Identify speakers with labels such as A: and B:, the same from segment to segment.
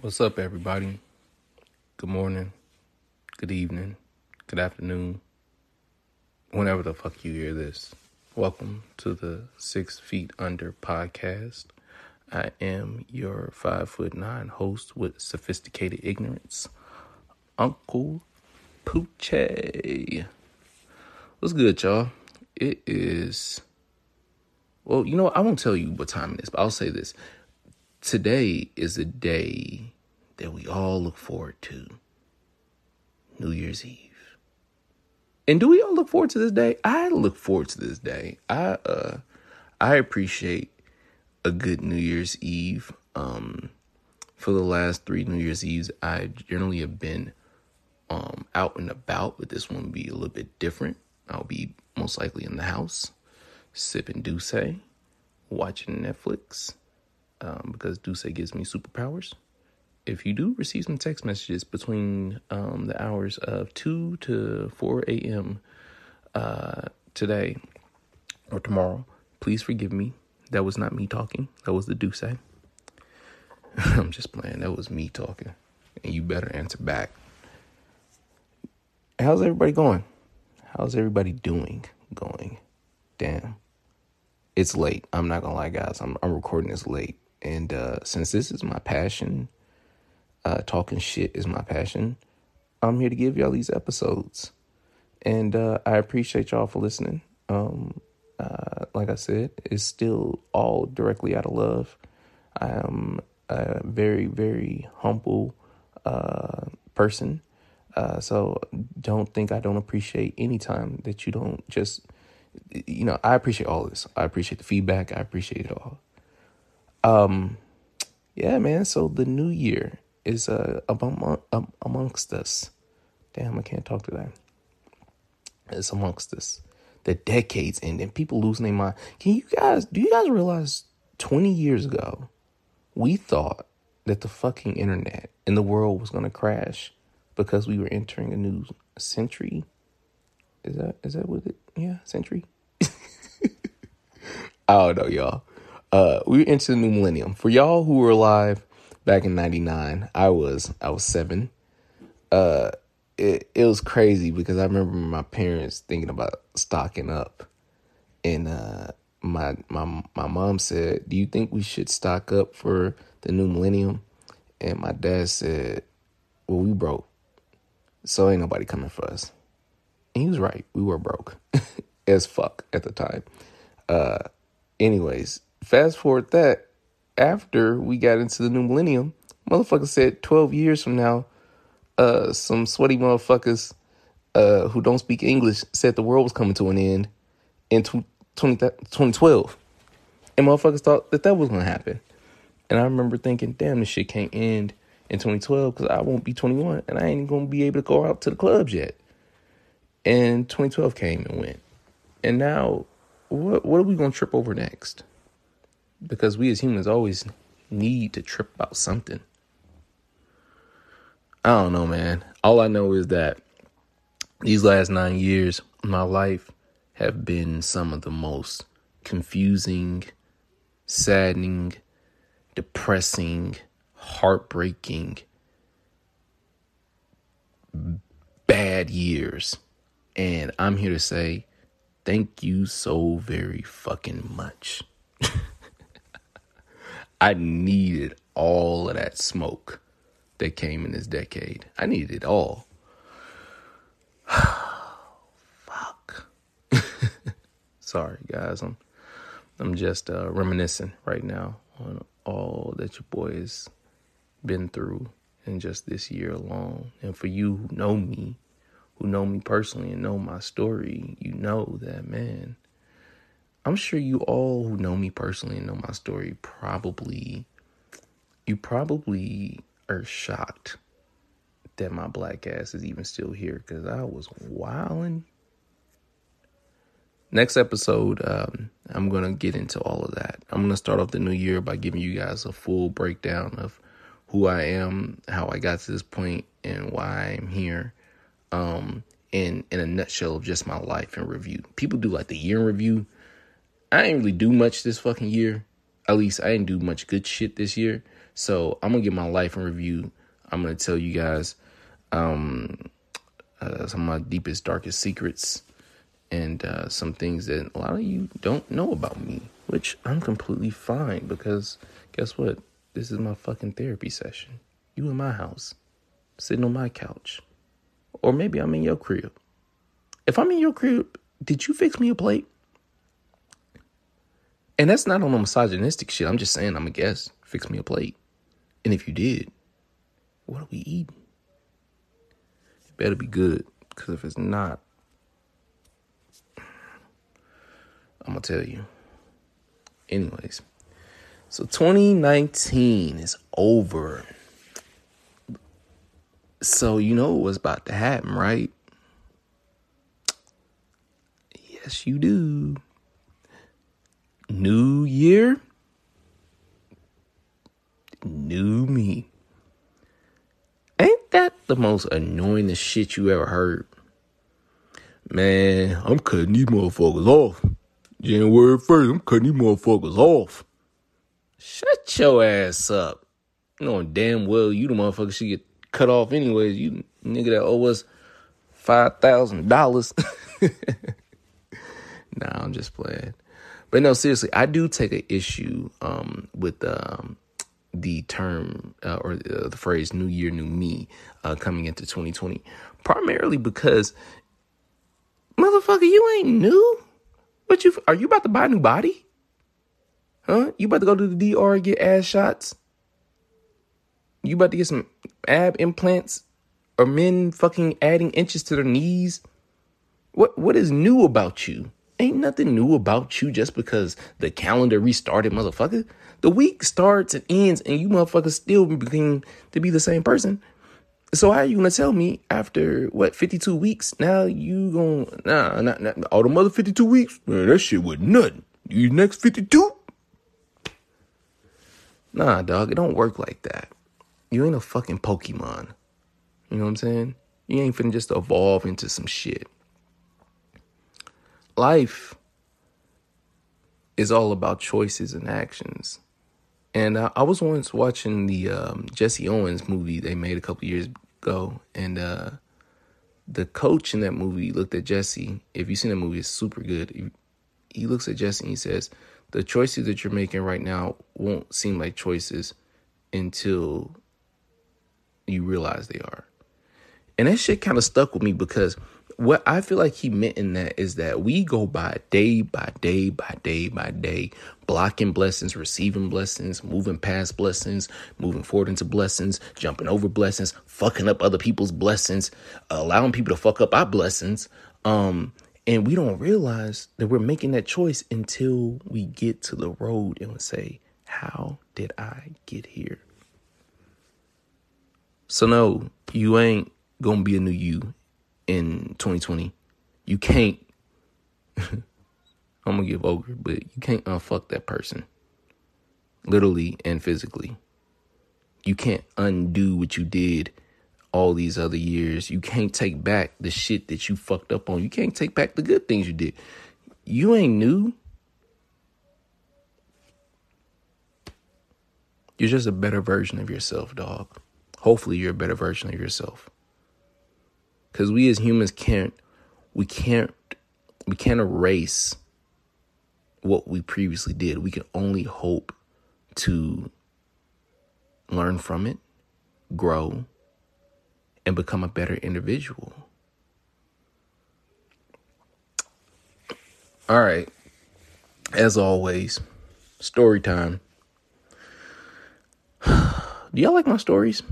A: What's up, everybody? Good morning, good evening, good afternoon, whenever the fuck you hear this. Welcome to the Six Feet Under podcast. I am your five foot nine host with sophisticated ignorance, Uncle Poochie. What's good, y'all? It is, well, you know? I won't tell you what time it is, but I'll say this. Today is a day that we all look forward to New Year's Eve. And do we all look forward to this day? I look forward to this day. I uh I appreciate a good New Year's Eve. Um for the last 3 New Year's Eves, I generally have been um out and about, but this one will be a little bit different. I'll be most likely in the house, sipping D'USSÉ, watching Netflix, um, because D'USSÉ gives me superpowers. If you do receive some text messages between um, the hours of 2 to 4 a.m. Uh, today or tomorrow, please forgive me. That was not me talking. That was the D'USSÉ. I'm just playing. That was me talking. And you better answer back. How's everybody going? How's everybody doing going? Damn. It's late. I'm not gonna lie, guys. I'm I'm recording this late. And uh, since this is my passion, uh, talking shit is my passion. I'm here to give y'all these episodes, and uh, I appreciate y'all for listening. Um, uh, like I said, it's still all directly out of love. I am a very, very humble uh, person, uh, so don't think I don't appreciate any time that you don't just, you know, I appreciate all this. I appreciate the feedback. I appreciate it all. Um, yeah, man. So the new year is uh among, um, amongst us. Damn, I can't talk to that. It's amongst us. The decades ending. People losing their mind. Can you guys? Do you guys realize? Twenty years ago, we thought that the fucking internet and the world was gonna crash because we were entering a new century. Is that is that what it? Yeah, century. I don't know, y'all. Uh, we were into the new millennium. For y'all who were alive back in '99, I was I was seven. Uh, it it was crazy because I remember my parents thinking about stocking up, and uh, my my my mom said, "Do you think we should stock up for the new millennium?" And my dad said, "Well, we broke, so ain't nobody coming for us." And he was right. We were broke as fuck at the time. Uh, anyways, fast forward that after we got into the new millennium, motherfucker said 12 years from now, uh, some sweaty motherfuckers uh, who don't speak English said the world was coming to an end in 20, 2012. And motherfuckers thought that that was going to happen. And I remember thinking, damn, this shit can't end in 2012 because I won't be 21 and I ain't even going to be able to go out to the clubs yet. And 2012 came and went. And now, what, what are we going to trip over next? Because we as humans always need to trip about something. I don't know, man. All I know is that these last nine years my life have been some of the most confusing, saddening, depressing, heartbreaking, bad years. And I'm here to say thank you so very fucking much. I needed all of that smoke that came in this decade. I needed it all. Fuck. Sorry, guys. I'm I'm just uh, reminiscing right now on all that your boy has been through in just this year alone. And for you who know me, who know me personally and know my story, you know that man I'm sure you all who know me personally and know my story probably, you probably are shocked that my black ass is even still here because I was wilding. Next episode, um, I'm going to get into all of that. I'm going to start off the new year by giving you guys a full breakdown of who I am, how I got to this point, and why I'm here. Um, in in a nutshell of just my life in review. People do like the year in review. I didn't really do much this fucking year. At least I didn't do much good shit this year. So I'm gonna get my life in review. I'm gonna tell you guys um, uh, some of my deepest, darkest secrets and uh, some things that a lot of you don't know about me, which I'm completely fine because guess what? This is my fucking therapy session. You in my house, sitting on my couch, or maybe I'm in your crib. If I'm in your crib, did you fix me a plate? And that's not on a misogynistic shit. I'm just saying, I'm a guest. Fix me a plate. And if you did, what are we eating? It better be good. Because if it's not, I'm going to tell you. Anyways, so 2019 is over. So you know what's about to happen, right? Yes, you do. New year, new me. Ain't that the most annoying shit you ever heard? Man, I'm cutting these motherfuckers off. January 1st, I'm cutting these motherfuckers off. Shut your ass up. You know damn well you the motherfucker should get cut off anyways. You nigga that owe us five thousand dollars. Nah, I'm just playing. But no, seriously, I do take an issue um, with um, the term uh, or uh, the phrase "New Year, New Me" uh, coming into 2020, primarily because, motherfucker, you ain't new. What you are you about to buy a new body? Huh? You about to go to the DR and get ass shots? You about to get some ab implants? Or men fucking adding inches to their knees? What what is new about you? Ain't nothing new about you just because the calendar restarted, motherfucker. The week starts and ends, and you motherfuckers still begin to be the same person. So how are you gonna tell me after what fifty two weeks? Now you gonna nah, nah, nah all the mother fifty two weeks? Man, that shit was nothing. You next fifty two? Nah, dog, it don't work like that. You ain't a fucking Pokemon. You know what I'm saying? You ain't finna just evolve into some shit. Life is all about choices and actions. And uh, I was once watching the um, Jesse Owens movie they made a couple years ago, and uh, the coach in that movie looked at Jesse. If you've seen that movie, it's super good. He, he looks at Jesse and he says, "The choices that you're making right now won't seem like choices until you realize they are." And that shit kind of stuck with me because what I feel like he meant in that is that we go by day by day by day by day, blocking blessings, receiving blessings, moving past blessings, moving forward into blessings, jumping over blessings, fucking up other people's blessings, allowing people to fuck up our blessings. Um, and we don't realize that we're making that choice until we get to the road and say, How did I get here? So, no, you ain't gonna be a new you in 2020. You can't. I'm gonna give ogre, but you can't unfuck that person, literally and physically. You can't undo what you did all these other years. You can't take back the shit that you fucked up on. You can't take back the good things you did. You ain't new. You're just a better version of yourself, dog. Hopefully, you're a better version of yourself because we as humans can't we can't we can't erase what we previously did. We can only hope to learn from it grow and become a better individual. All right. As always story time. Do y'all like my stories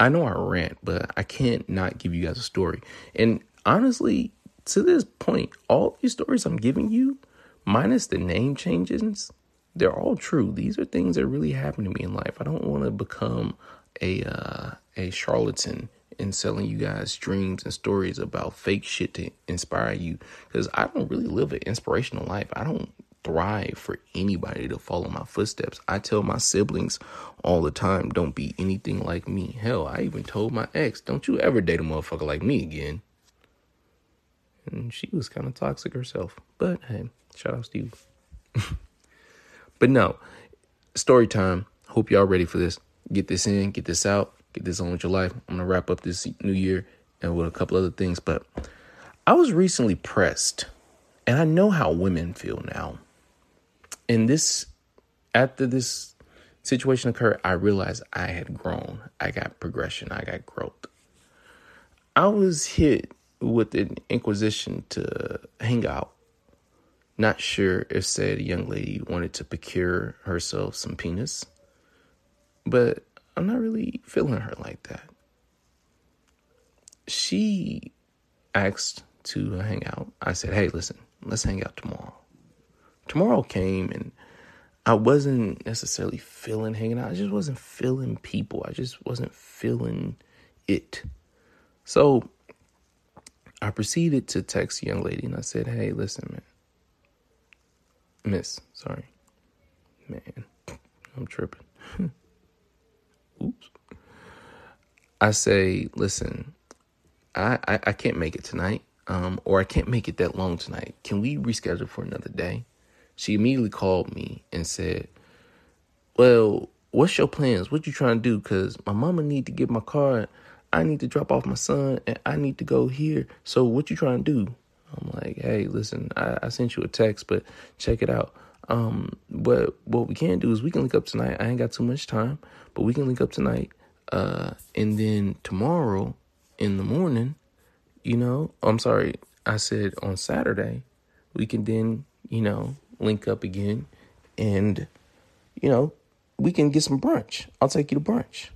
A: I know I rant, but I can't not give you guys a story. And honestly, to this point, all these stories I'm giving you, minus the name changes, they're all true. These are things that really happened to me in life. I don't want to become a uh, a charlatan in selling you guys dreams and stories about fake shit to inspire you because I don't really live an inspirational life. I don't thrive for anybody to follow my footsteps. I tell my siblings all the time, don't be anything like me. Hell, I even told my ex, don't you ever date a motherfucker like me again. And she was kind of toxic herself. But hey, shout out to you. but no, story time. Hope y'all ready for this. Get this in, get this out, get this on with your life. I'm gonna wrap up this new year and with a couple other things. But I was recently pressed, and I know how women feel now. And this, after this situation occurred, I realized I had grown. I got progression. I got growth. I was hit with an inquisition to hang out. Not sure if said young lady wanted to procure herself some penis, but I'm not really feeling her like that. She asked to hang out. I said, hey, listen, let's hang out tomorrow. Tomorrow came and I wasn't necessarily feeling hanging out. I just wasn't feeling people. I just wasn't feeling it. So I proceeded to text the young lady and I said, Hey, listen, man. Miss, sorry. Man, I'm tripping. Oops. I say, listen, I, I, I, can't make it tonight, um, or I can't make it that long tonight. Can we reschedule for another day? She immediately called me and said, Well, what's your plans? What you trying to do? Cause my mama need to get my car I need to drop off my son and I need to go here. So what you trying to do? I'm like, hey, listen, I, I sent you a text, but check it out. Um, but what we can do is we can link up tonight. I ain't got too much time, but we can link up tonight. Uh, and then tomorrow in the morning, you know, I'm sorry, I said on Saturday, we can then, you know, link up again and, you know, we can get some brunch. I'll take you to brunch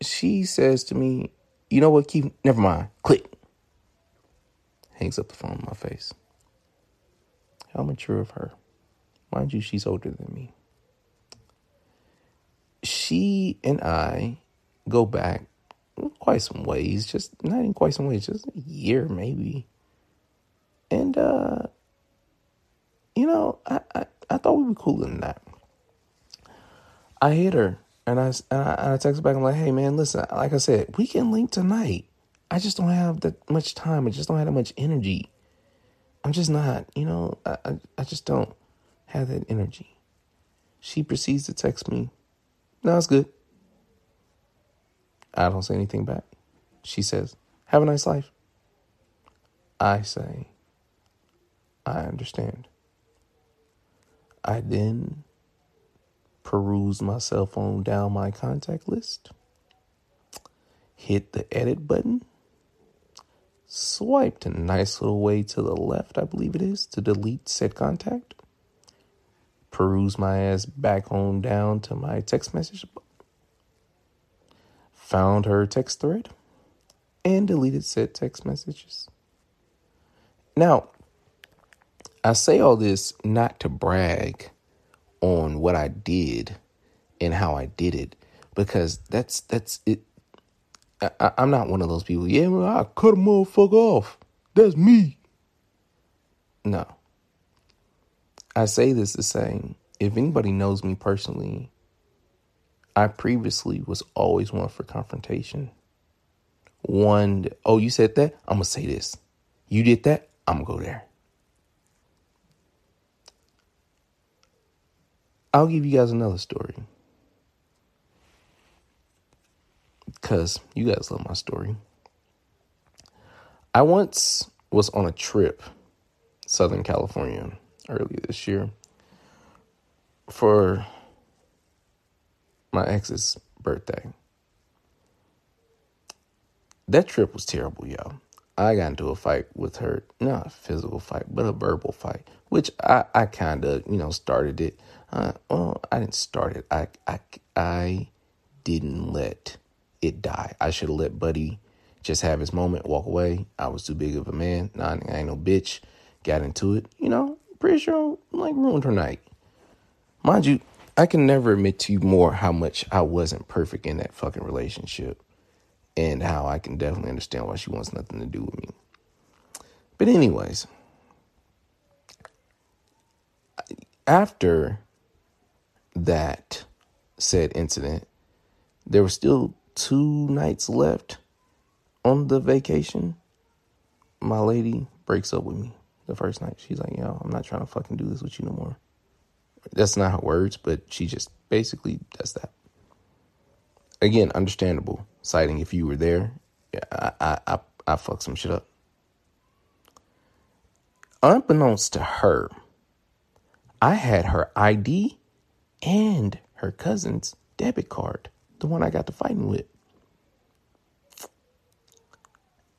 A: she says to me, You know what, Keith? Never mind. Click. Hangs up the phone in my face. How mature of her. Mind you, she's older than me. She and I go back quite some ways, just not in quite some ways, just a year maybe. And uh you know, I, I, I thought we were cooler than that. I hit her and I, and I, and I texted back, I'm like, hey, man, listen, like I said, we can link tonight. I just don't have that much time. I just don't have that much energy. I'm just not, you know, I, I, I just don't have that energy. She proceeds to text me, no, it's good. I don't say anything back. She says, have a nice life. I say, I understand. I then peruse my cell phone down my contact list, hit the edit button, swiped a nice little way to the left, I believe it is, to delete said contact, peruse my ass back on down to my text message, found her text thread, and deleted said text messages. Now, I say all this not to brag on what I did and how I did it because that's that's it. I, am not one of those people. Yeah, I cut a motherfucker off. That's me. No. I say this to say, if anybody knows me personally, I previously was always one for confrontation. One, oh, you said that? I'm going to say this. You did that? I'm going to go there. I'll give you guys another story. Because you guys love my story. I once was on a trip, Southern California, earlier this year, for my ex's birthday. That trip was terrible, y'all. I got into a fight with her, not a physical fight, but a verbal fight, which I, I kind of, you know, started it. Uh, well, I didn't start it. I, I, I didn't let it die. I should have let Buddy just have his moment, walk away. I was too big of a man. Nah, I ain't no bitch. Got into it, you know, pretty sure I, like ruined her night. Mind you, I can never admit to you more how much I wasn't perfect in that fucking relationship and how I can definitely understand why she wants nothing to do with me. But, anyways, after that said incident, there were still two nights left on the vacation. My lady breaks up with me the first night. She's like, yo, I'm not trying to fucking do this with you no more. That's not her words, but she just basically does that. Again, understandable citing if you were there. I I I, I fuck some shit up. Unbeknownst to her, I had her ID and her cousin's debit card, the one I got to fighting with.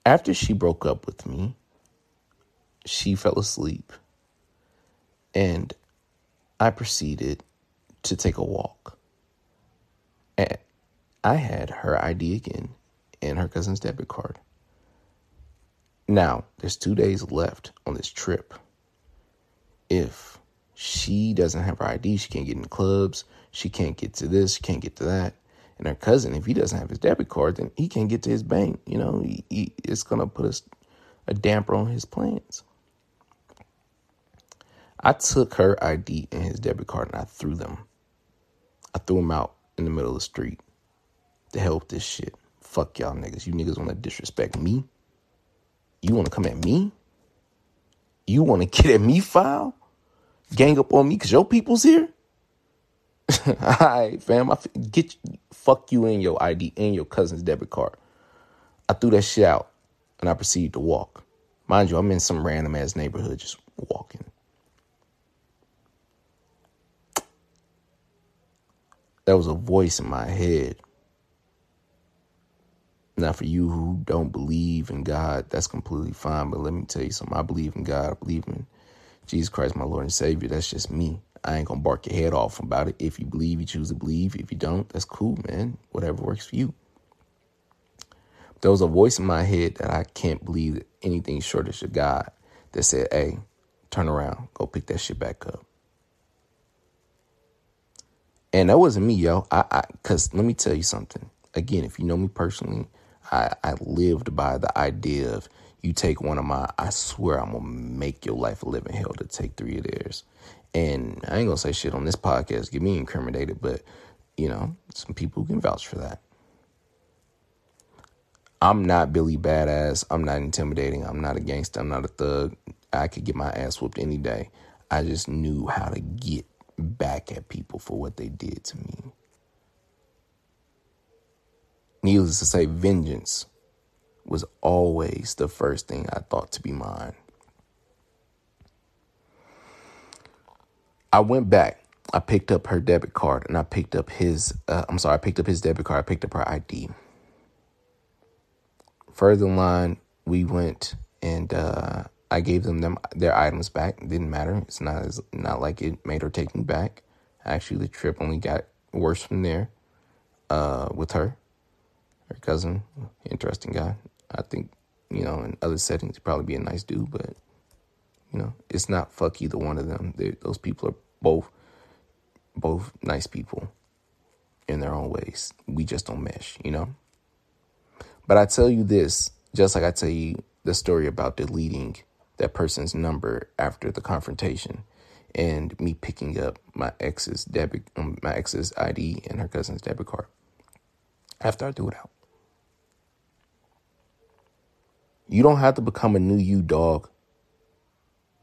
A: After she broke up with me, she fell asleep and I proceeded to take a walk. And I had her ID again and her cousin's debit card. Now, there's two days left on this trip. If she doesn't have her ID, she can't get in clubs, she can't get to this, she can't get to that. And her cousin, if he doesn't have his debit card, then he can't get to his bank. You know, he, he, it's going to put a, a damper on his plans. I took her ID and his debit card and I threw them. I threw them out in the middle of the street. To help this shit. Fuck y'all niggas. You niggas want to disrespect me? You want to come at me? You want to get at me, foul? Gang up on me because your people's here? All right, fam. I get fuck you and your ID and your cousin's debit card. I threw that shit out and I proceeded to walk. Mind you, I'm in some random ass neighborhood just walking. There was a voice in my head. Now, for you who don't believe in God, that's completely fine. But let me tell you something. I believe in God. I believe in Jesus Christ, my Lord and Savior. That's just me. I ain't gonna bark your head off about it. If you believe, you choose to believe. If you don't, that's cool, man. Whatever works for you. There was a voice in my head that I can't believe anything short of God that said, "Hey, turn around, go pick that shit back up." And that wasn't me, yo. I, I, cause let me tell you something. Again, if you know me personally, I, I lived by the idea of you take one of my, I swear I'm gonna make your life a living hell to take three of theirs. And I ain't gonna say shit on this podcast, get me incriminated, but you know, some people can vouch for that. I'm not Billy Badass. I'm not intimidating. I'm not a gangster. I'm not a thug. I could get my ass whooped any day. I just knew how to get back at people for what they did to me. Needless to say, vengeance was always the first thing I thought to be mine. I went back. I picked up her debit card and I picked up his, uh, I'm sorry, I picked up his debit card. I picked up her ID. Further in line, we went and uh, I gave them them their items back. It didn't matter. It's not as not like it made her take me back. Actually, the trip only got worse from there. Uh, with her cousin, interesting guy. I think you know in other settings he'd probably be a nice dude, but you know it's not fuck either one of them. They're, those people are both both nice people in their own ways. We just don't mesh, you know. But I tell you this, just like I tell you the story about deleting that person's number after the confrontation and me picking up my ex's debit um, my ex's ID and her cousin's debit card after I threw it out. You don't have to become a new you, dog.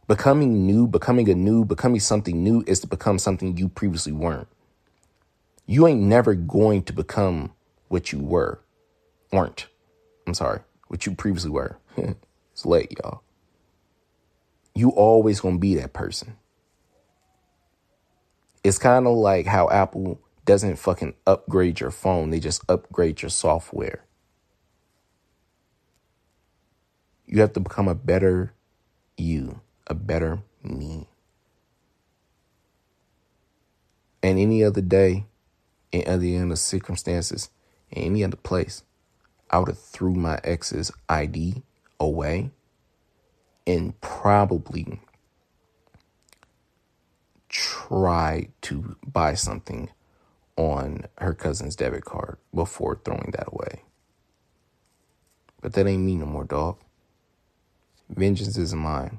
A: Becoming new, becoming a new, becoming something new is to become something you previously weren't. You ain't never going to become what you were, weren't. I'm sorry, what you previously were. it's late, y'all you always gonna be that person. It's kind of like how Apple doesn't fucking upgrade your phone, they just upgrade your software. You have to become a better you, a better me. And any other day, in any other circumstances, in any other place, I would have threw my ex's ID away and probably try to buy something on her cousin's debit card before throwing that away. But that ain't me no more, dog. Vengeance is mine.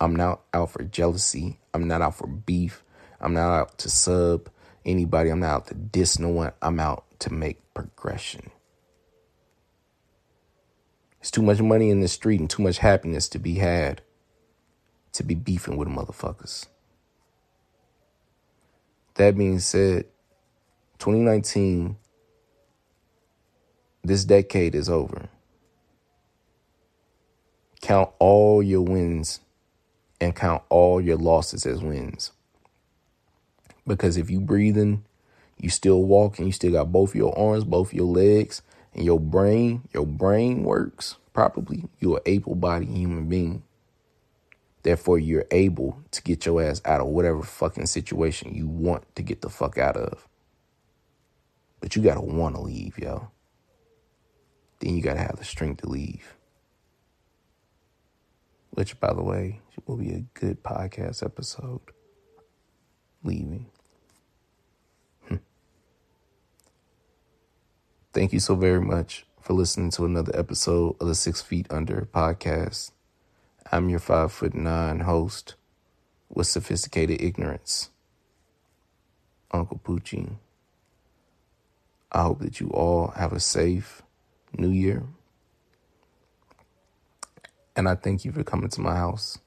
A: I'm not out for jealousy. I'm not out for beef. I'm not out to sub anybody. I'm not out to diss no one. I'm out to make progression. It's too much money in the street and too much happiness to be had to be beefing with motherfuckers. that being said, 2019, this decade is over. Count all your wins and count all your losses as wins. Because if you breathing, you still walking, you still got both your arms, both your legs, and your brain, your brain works properly, you're an able bodied human being. Therefore, you're able to get your ass out of whatever fucking situation you want to get the fuck out of. But you gotta wanna leave, yo. Then you gotta have the strength to leave. Which, by the way, will be a good podcast episode. Leaving. Hmm. Thank you so very much for listening to another episode of the Six Feet Under podcast. I'm your five foot nine host with sophisticated ignorance, Uncle Poochie. I hope that you all have a safe new year. And I thank you for coming to my house.